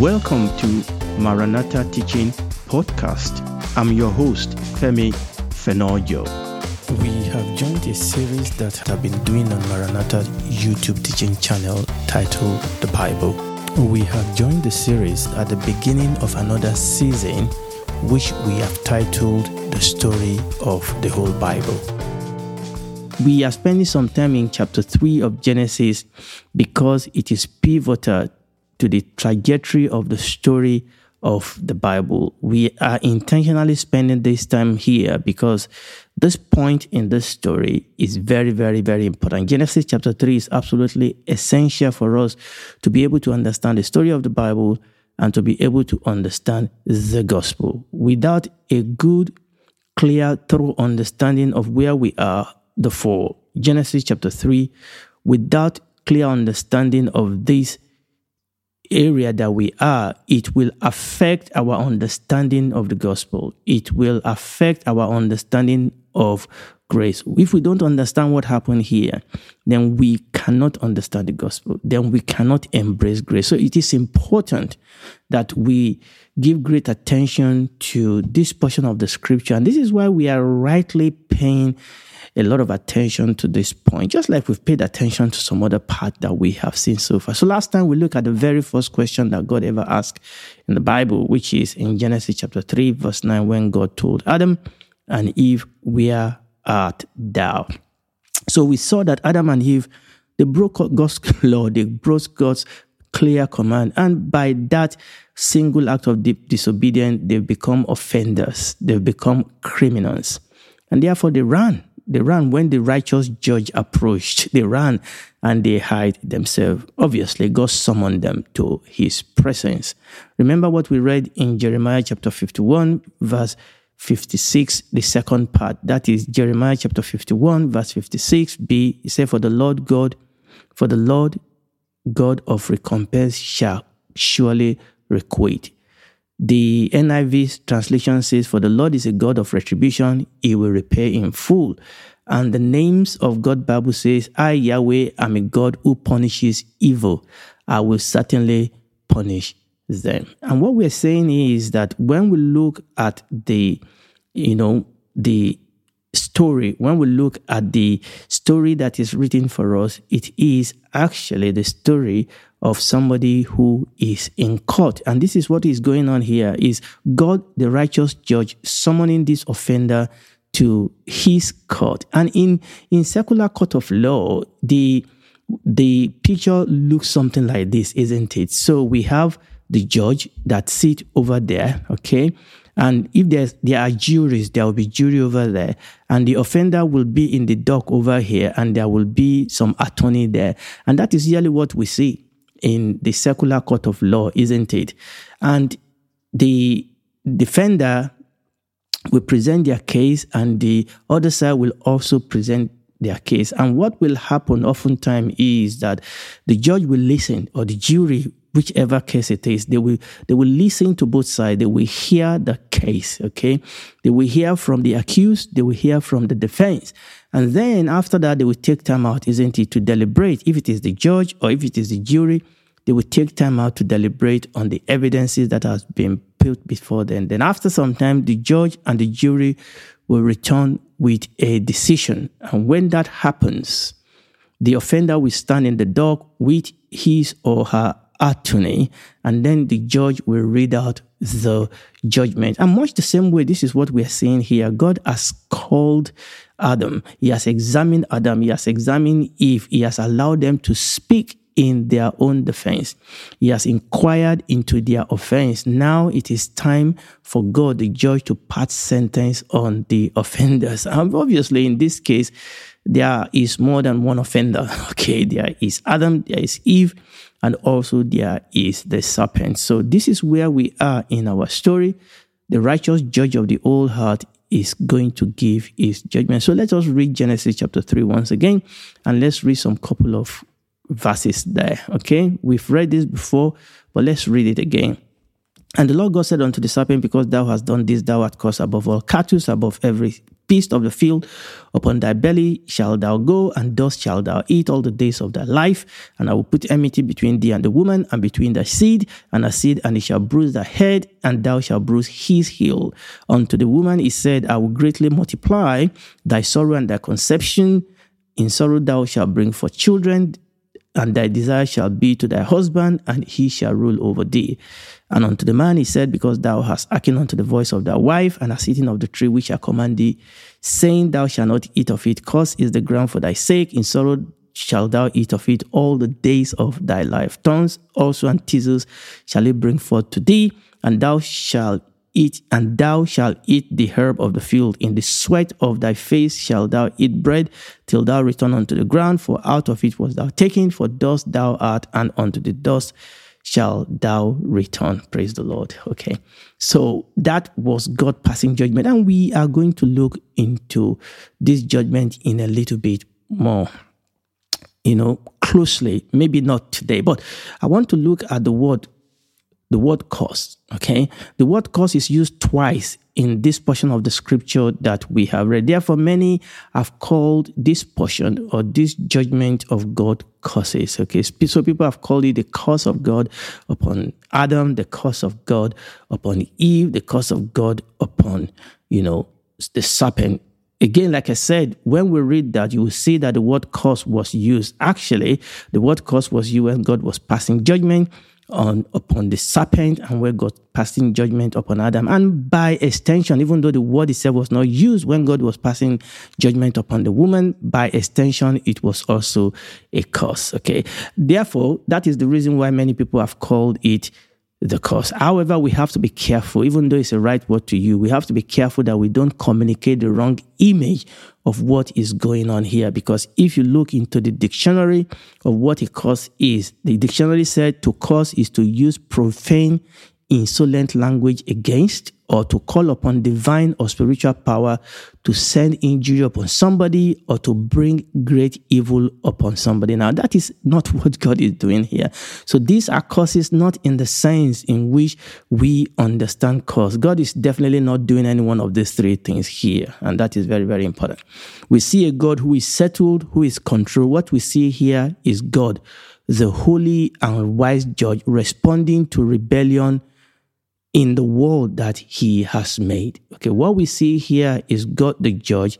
Welcome to Maranatha Teaching Podcast. I'm your host, Femi Fenojo. We have joined a series that I've been doing on Maranatha YouTube teaching channel titled The Bible. We have joined the series at the beginning of another season, which we have titled The Story of the Whole Bible. We are spending some time in chapter 3 of Genesis because it is pivotal to the trajectory of the story of the Bible. We are intentionally spending this time here because this point in this story is very, very, very important. Genesis chapter 3 is absolutely essential for us to be able to understand the story of the Bible and to be able to understand the gospel. Without a good, clear, thorough understanding of where we are, the fall, Genesis chapter 3, without clear understanding of this area that we are, it will affect our understanding of the gospel. It will affect our understanding of grace. If we don't understand what happened here, then we cannot understand the gospel. Then we cannot embrace grace. So it is important that we give great attention to this portion of the scripture. And this is why we are rightly paying a lot of attention to this point, just like we've paid attention to some other part that we have seen so far. So last time we looked at the very first question that God ever asked in the Bible, which is in Genesis chapter 3, verse 9, when God told Adam and Eve, Where art thou? So we saw that Adam and Eve, they broke God's law, they broke God's clear command. And by that single act of disobedience, they've become offenders, they've become criminals. And therefore they ran they ran when the righteous judge approached. They ran and they hid themselves. Obviously, God summoned them to his presence. Remember what we read in Jeremiah chapter 51, verse 56, the second part. That is Jeremiah chapter 51, verse 56b. He said, For the Lord God, for the Lord God of recompense shall surely requite the NIV translation says, For the Lord is a God of retribution, he will repay in full. And the names of God Bible says, I, Yahweh, am a God who punishes evil. I will certainly punish them. And what we're saying is that when we look at the, you know, the story, when we look at the story that is written for us, it is actually the story of somebody who is in court. And this is what is going on here is God, the righteous judge, summoning this offender to his court. And in, in secular court of law, the the picture looks something like this, isn't it? So we have the judge that sit over there, okay? And if there's, there are juries, there will be jury over there. And the offender will be in the dock over here, and there will be some attorney there. And that is really what we see in the secular court of law, isn't it? And the defender will present their case, and the other side will also present their case. And what will happen oftentimes is that the judge will listen, or the jury whichever case it is, they will they will listen to both sides. They will hear the case. Okay, they will hear from the accused. They will hear from the defense, and then after that, they will take time out, isn't it, to deliberate. If it is the judge or if it is the jury, they will take time out to deliberate on the evidences that has been put before them. Then after some time, the judge and the jury will return with a decision, and when that happens. The offender will stand in the dock with his or her attorney, and then the judge will read out the judgment. And much the same way, this is what we are seeing here. God has called Adam, He has examined Adam, He has examined Eve, He has allowed them to speak in their own defense. He has inquired into their offense. Now it is time for God, the judge, to pass sentence on the offenders. And obviously, in this case, there is more than one offender. Okay, there is Adam, there is Eve, and also there is the serpent. So this is where we are in our story. The righteous judge of the old heart is going to give his judgment. So let us read Genesis chapter 3 once again, and let's read some couple of verses there. Okay, we've read this before, but let's read it again. And the Lord God said unto the serpent, Because thou hast done this, thou art cursed above all cattle, above every beast of the field. Upon thy belly shalt thou go, and dust shalt thou eat all the days of thy life. And I will put enmity between thee and the woman, and between thy seed and her seed, and it shall bruise thy head, and thou shalt bruise his heel. Unto the woman he said, I will greatly multiply thy sorrow and thy conception. In sorrow thou shalt bring forth children and thy desire shall be to thy husband, and he shall rule over thee. And unto the man he said, Because thou hast hearkened unto the voice of thy wife, and hast eaten of the tree which I command thee, saying, Thou shalt not eat of it, cause is the ground for thy sake, in sorrow shalt thou eat of it all the days of thy life. Thorns also and thistles shall it bring forth to thee, and thou shalt eat, and thou shalt eat the herb of the field. In the sweat of thy face shalt thou eat bread till thou return unto the ground, for out of it was thou taken, for dust thou art, and unto the dust shall thou return. Praise the Lord. Okay. So that was God passing judgment. And we are going to look into this judgment in a little bit more, you know, closely. Maybe not today, but I want to look at the word the word cause. Okay. The word cause is used twice in this portion of the scripture that we have read. Therefore, many have called this portion or this judgment of God curses. Okay. So people have called it the curse of God upon Adam, the curse of God upon Eve, the curse of God upon, you know, the serpent Again, like I said, when we read that, you will see that the word curse was used. Actually, the word curse was used when God was passing judgment on upon the serpent and where God passing judgment upon Adam. And by extension, even though the word itself was not used when God was passing judgment upon the woman, by extension, it was also a curse. Okay. Therefore, that is the reason why many people have called it the cause. However, we have to be careful, even though it's a right word to you, we have to be careful that we don't communicate the wrong image of what is going on here. Because if you look into the dictionary of what a cause is, the dictionary said to cause is to use profane, insolent language against or to call upon divine or spiritual power to send injury upon somebody or to bring great evil upon somebody. Now, that is not what God is doing here. So, these are causes not in the sense in which we understand cause. God is definitely not doing any one of these three things here. And that is very, very important. We see a God who is settled, who is controlled. What we see here is God, the holy and wise judge, responding to rebellion in the world that he has made. Okay, what we see here is God the judge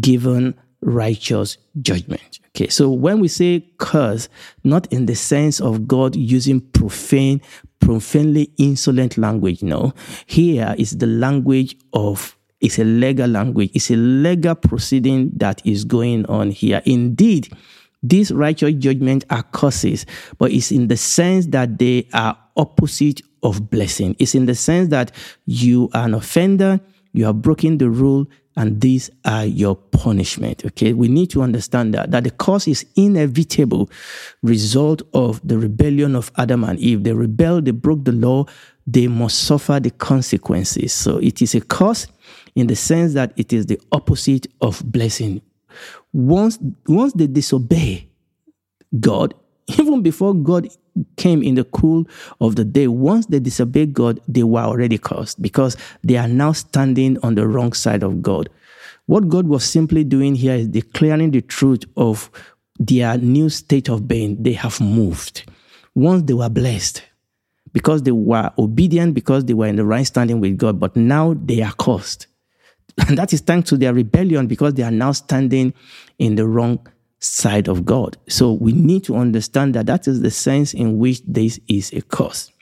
given righteous judgment. Okay, so when we say curse, not in the sense of God using profane, profanely insolent language, no. Here is the language of it's a legal language. It's a legal proceeding that is going on here. Indeed, these righteous judgments are curses, but it's in the sense that they are opposite of blessing. It's in the sense that you are an offender, you have broken the rule, and these are your punishment. Okay, we need to understand that that the curse is inevitable result of the rebellion of Adam and Eve. They rebelled, they broke the law, they must suffer the consequences. So it is a curse in the sense that it is the opposite of blessing. Once once they disobey God, even before God came in the cool of the day, once they disobeyed God, they were already cursed because they are now standing on the wrong side of God. What God was simply doing here is declaring the truth of their new state of being. They have moved. Once they were blessed because they were obedient, because they were in the right standing with God, but now they are cursed. And that is thanks to their rebellion because they are now standing in the wrong side of God. So we need to understand that that is the sense in which this is a cause.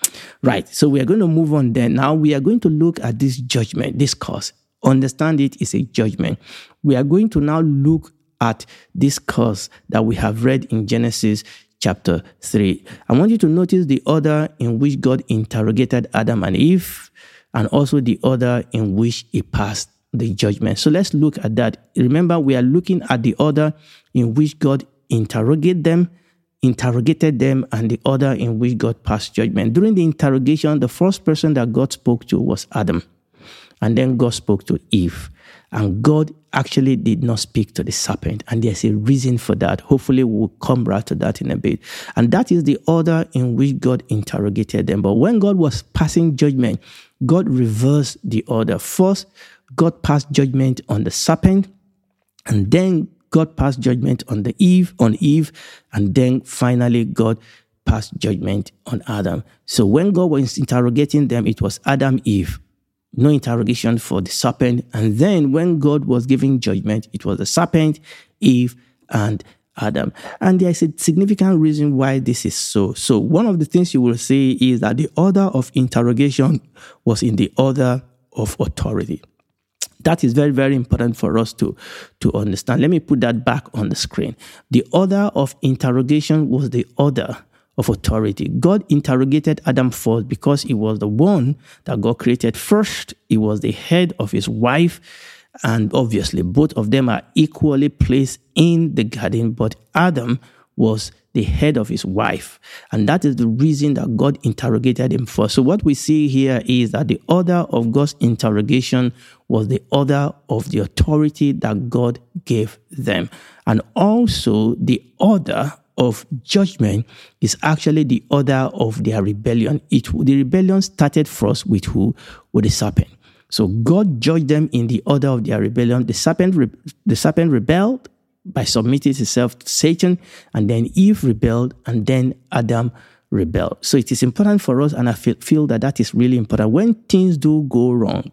Right. So we are going to move on then. Now we are going to look at this judgment, this cause. Understand it is a judgment. We are going to now look at this cause that we have read in Genesis chapter 3. I want you to notice the order in which God interrogated Adam and Eve and also the order in which he passed the judgment. So let's look at that. Remember, we are looking at the order in which God interrogated them, interrogated them, and the order in which God passed judgment. During the interrogation, the first person that God spoke to was Adam. And then God spoke to Eve. And God actually did not speak to the serpent. And there's a reason for that. Hopefully, we'll come back to that in a bit. And that is the order in which God interrogated them. But when God was passing judgment, God reversed the order. First, God passed judgment on the serpent, and then God passed judgment on the Eve, on Eve, and then finally God passed judgment on Adam. So when God was interrogating them, it was Adam, Eve, no interrogation for the serpent. And then when God was giving judgment, it was the serpent, Eve, and Adam. And there is a significant reason why this is so. So one of the things you will see is that the order of interrogation was in the order of authority. That is very, very important for us to, to understand. Let me put that back on the screen. The order of interrogation was the order of authority. God interrogated Adam first because he was the one that God created first. He was the head of his wife. And obviously, both of them are equally placed in the garden, but Adam was the head of his wife. And that is the reason that God interrogated him first. So, what we see here is that the order of God's interrogation was the order of the authority that God gave them. And also, the order of judgment is actually the order of their rebellion. It, the rebellion started first with who? With the serpent. So God judged them in the order of their rebellion. The serpent, re- the serpent rebelled by submitting itself to Satan, and then Eve rebelled, and then Adam rebelled. So it is important for us, and I feel, feel that that is really important. When things do go wrong,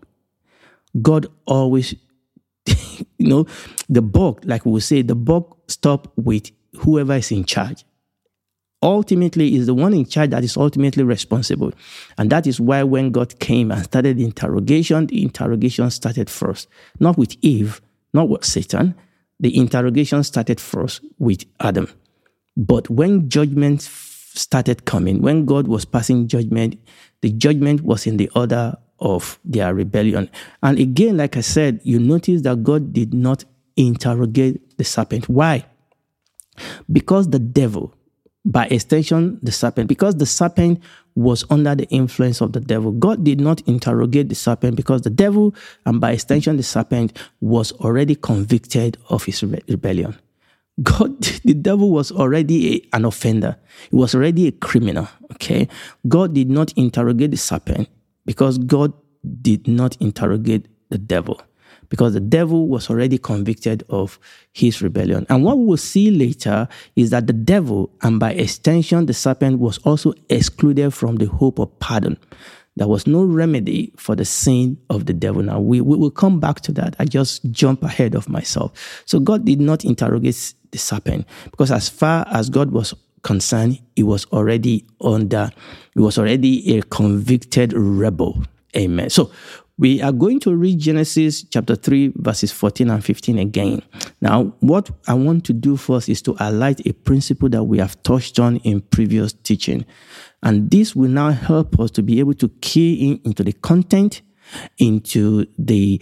God always, you know, the buck, like we say, the buck stop with whoever is in charge. Ultimately, is the one in charge that is ultimately responsible. And that is why when God came and started the interrogation, the interrogation started first, not with Eve, not with Satan. The interrogation started first with Adam. But when judgment started coming, when God was passing judgment, the judgment was in the order of their rebellion. And again, like I said, you notice that God did not interrogate the serpent. Why? Because the devil, by extension, the serpent, because the serpent was under the influence of the devil, God did not interrogate the serpent because the devil, and by extension, the serpent, was already convicted of his rebellion. God, the devil was already a, an offender. He was already a criminal. Okay. God did not interrogate the serpent because God did not interrogate the devil because the devil was already convicted of his rebellion. And what we will see later is that the devil, and by extension, the serpent, was also excluded from the hope of pardon. There was no remedy for the sin of the devil. Now, we, we will come back to that. I just jump ahead of myself. So, God did not interrogate the serpent because, as far as God was concerned, he was already under, he was already a convicted rebel. Amen. So, we are going to read Genesis chapter 3, verses 14 and 15 again. Now, what I want to do first is to highlight a principle that we have touched on in previous teaching. And this will now help us to be able to key in into the content, into the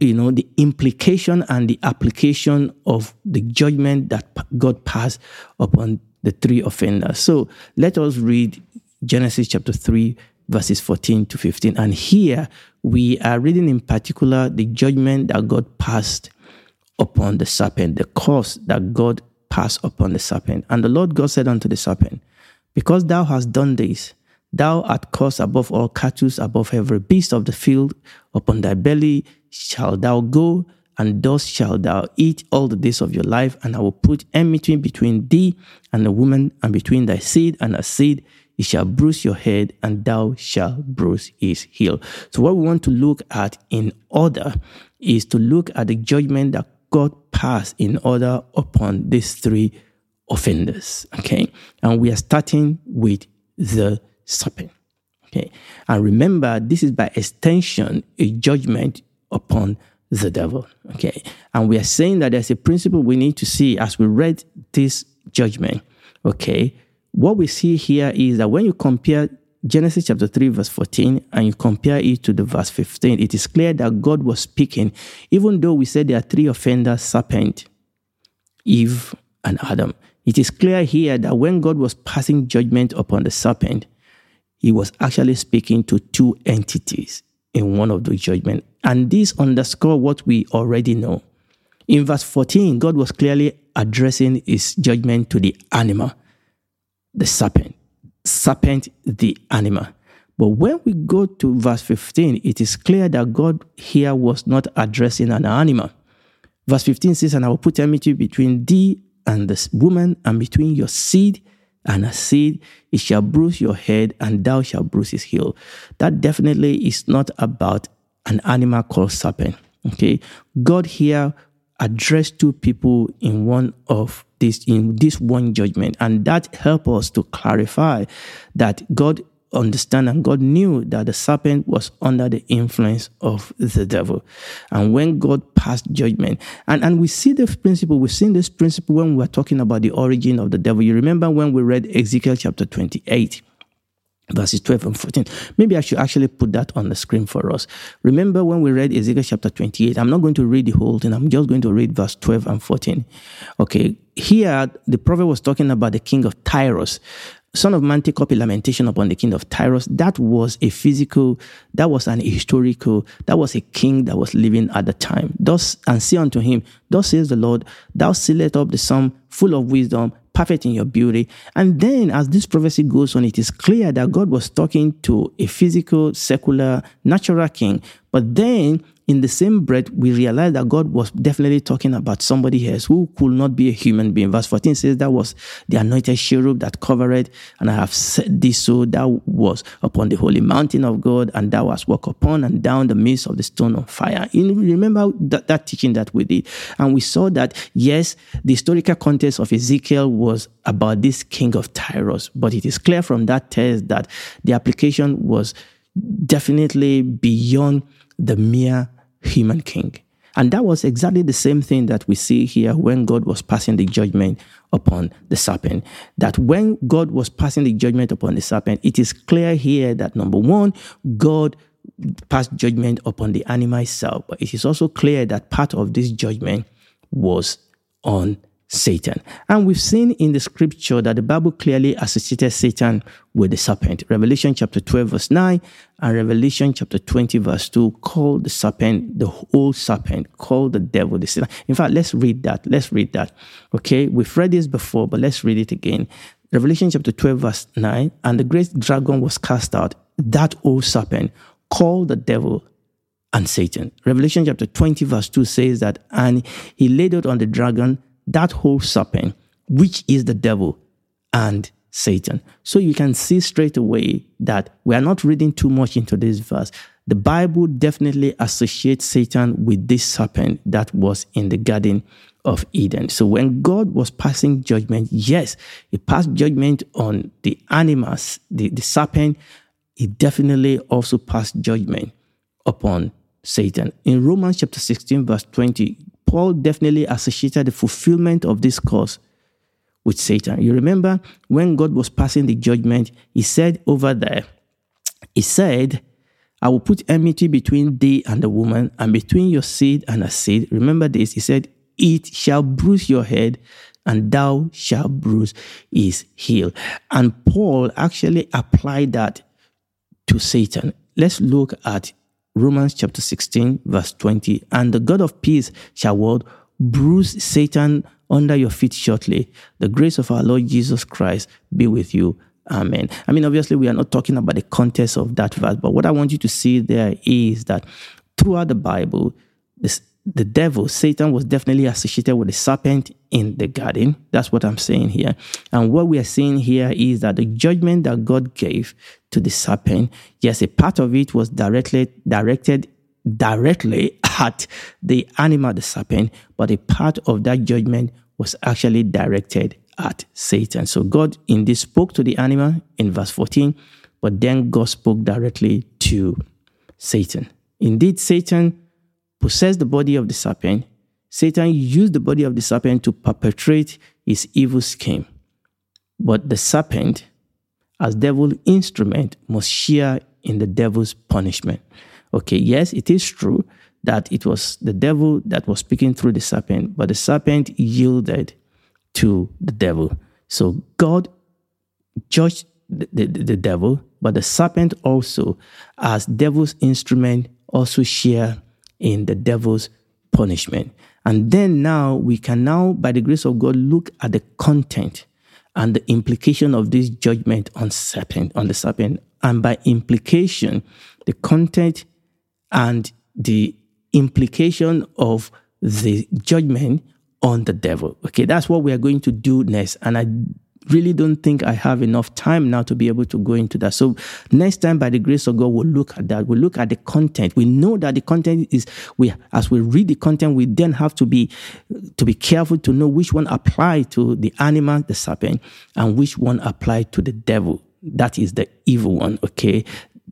you know the implication and the application of the judgment that God passed upon the three offenders. So let us read Genesis chapter 3 verses 14 to 15. And here we are reading in particular the judgment that God passed upon the serpent, the curse that God passed upon the serpent. And the Lord God said unto the serpent, Because thou hast done this, thou art cursed above all cattle, above every beast of the field, upon thy belly shalt thou go, and thus shalt thou eat all the days of your life, and I will put enmity between thee and the woman, and between thy seed and her seed he shall bruise your head, and thou shalt bruise his heel. So, what we want to look at in order is to look at the judgment that God passed in order upon these three offenders. Okay. And we are starting with the serpent. Okay. And remember, this is by extension a judgment upon the devil. Okay. And we are saying that there's a principle we need to see as we read this judgment. Okay what we see here is that when you compare Genesis chapter 3, verse 14, and you compare it to the verse 15, it is clear that God was speaking, even though we said there are three offenders serpent, Eve, and Adam. It is clear here that when God was passing judgment upon the serpent, he was actually speaking to two entities in one of the judgment. And this underscore what we already know. In verse 14, God was clearly addressing his judgment to the animal the serpent, serpent the animal. But when we go to verse 15, it is clear that God here was not addressing an animal. Verse 15 says, And I will put enmity between thee and this woman, and between your seed and her seed. It shall bruise your head, and thou shalt bruise his heel. That definitely is not about an animal called serpent. Okay. God here addressed two people in one of this in this one judgment. And that help us to clarify that god understand and god knew that the serpent was under the influence of the devil. And when god passed judgment and, and we see this principle we've seen this principle when we were talking about the origin of the devil. You remember when we read ezekiel chapter 28 verses 12 and 14. Maybe I should actually put that on the screen for us. Remember when we read Ezekiel chapter 28, I'm not going to read the whole thing, I'm just going to read verse 12 and 14. Okay, here the prophet was talking about the king of Tyrus. Son of man, take up a lamentation upon the king of Tyrus. That was a physical, that was an historical, that was a king that was living at the time. Thus, and say unto him, Thus says the Lord, Thou sealest up the sum full of wisdom, perfect in your beauty. And then, as this prophecy goes on, it is clear that God was talking to a physical, secular, natural king. But then in the same breath, we realize that God was definitely talking about somebody else who could not be a human being. Verse 14 says that was the anointed cherub that covered, it, and I have said this so that was upon the holy mountain of God, and that was walk upon and down the midst of the stone of fire. You remember that, that teaching that we did, and we saw that yes, the historical context of Ezekiel was about this king of Tyrus, but it is clear from that text that the application was definitely beyond the mere human king. And that was exactly the same thing that we see here when God was passing the judgment upon the serpent. That when God was passing the judgment upon the serpent, it is clear here that number one, God passed judgment upon the animal itself. But it is also clear that part of this judgment was on Satan. And we've seen in the scripture that the Bible clearly associated Satan with the serpent. Revelation chapter 12, verse 9, and Revelation chapter 20, verse 2 call the serpent the old serpent, call the devil the Satan. In fact, let's read that. Let's read that. Okay, we've read this before, but let's read it again. Revelation chapter 12, verse 9, and the great dragon was cast out, that old serpent, called the devil and Satan. Revelation chapter 20, verse 2 says that, and he laid out on the dragon that whole serpent, which is the devil and Satan. So you can see straight away that we are not reading too much into this verse. The Bible definitely associates Satan with this serpent that was in the Garden of Eden. So when God was passing judgment, yes, he passed judgment on the animals, the, the serpent. He definitely also passed judgment upon Satan. In Romans chapter 16, verse 20, Paul definitely associated the fulfillment of this cause with Satan. You remember when God was passing the judgment, he said over there, he said, I will put enmity between thee and the woman, and between your seed and her seed. Remember this. He said, It shall bruise your head, and thou shalt bruise his heel. And Paul actually applied that to Satan. Let's look at Romans chapter 16, verse 20. And the God of peace shall what? Bruise Satan under your feet shortly. The grace of our Lord Jesus Christ be with you. Amen. I mean, obviously, we are not talking about the context of that verse, but what I want you to see there is that throughout the Bible, this, the devil, Satan, was definitely associated with the serpent in the garden. That's what I'm saying here. And what we are saying here is that the judgment that God gave to the serpent, yes, a part of it was directly directed directly at the animal, the serpent, but a part of that judgment was actually directed at Satan. So God indeed spoke to the animal in verse 14, but then God spoke directly to Satan. Indeed, Satan possessed the body of the serpent. Satan used the body of the serpent to perpetrate his evil scheme. But the serpent as devil instrument must share in the devil's punishment. Okay, yes, it is true that it was the devil that was speaking through the serpent, but the serpent yielded to the devil. So God judged the, the, the devil, but the serpent also, as devil's instrument, also share in the devil's punishment. And then now we can now, by the grace of God, look at the content and the implication of this judgment on serpent, on the serpent and by implication, the content and the implication of the judgment on the devil. Okay, that's what we are going to do next. And I really don't think I have enough time now to be able to go into that. So next time, by the grace of God, we'll look at that. We'll look at the content. We know that the content is we as we read the content, we then have to be to be careful to know which one apply to the animal, the serpent, and which one apply to the devil. That is the evil one. Okay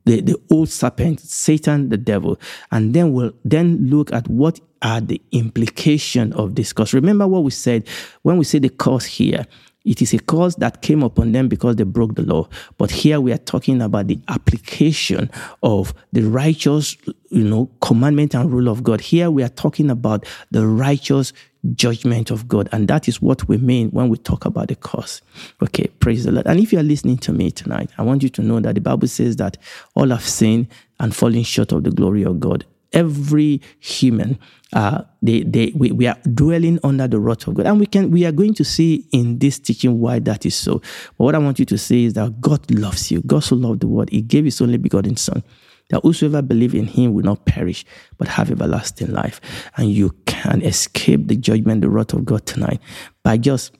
the, the old serpent, Satan, the devil, and then we'll then look at what are the implication of this curse. Remember what we said when we say the curse here. It is a curse that came upon them because they broke the law. But here we are talking about the application of the righteous, you know, commandment and rule of God. Here we are talking about the righteous judgment of God. And that is what we mean when we talk about the curse. Okay, praise the Lord. And if you are listening to me tonight, I want you to know that the Bible says that all have sinned and fallen short of the glory of God every human uh, they, they, we, we are dwelling under the wrath of God. And we can we are going to see in this teaching why that is so. But what I want you to see is that God loves you. God so loved the world. He gave his only begotten son. That whosoever believe in him will not perish, but have everlasting life. And you can escape the judgment, the wrath of God tonight by just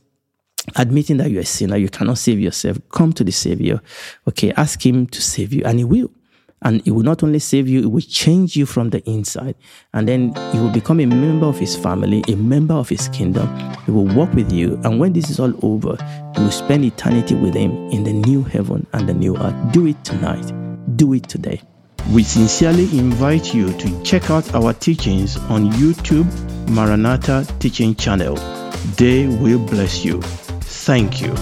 admitting that you're a sinner. You cannot save yourself. Come to the Savior. Okay, ask him to save you, and he will. And it will not only save you, it will change you from the inside. And then you will become a member of his family, a member of his kingdom. He will walk with you. And when this is all over, you will spend eternity with him in the new heaven and the new earth. Do it tonight. Do it today. We sincerely invite you to check out our teachings on YouTube, Maranatha Teaching Channel. They will bless you. Thank you.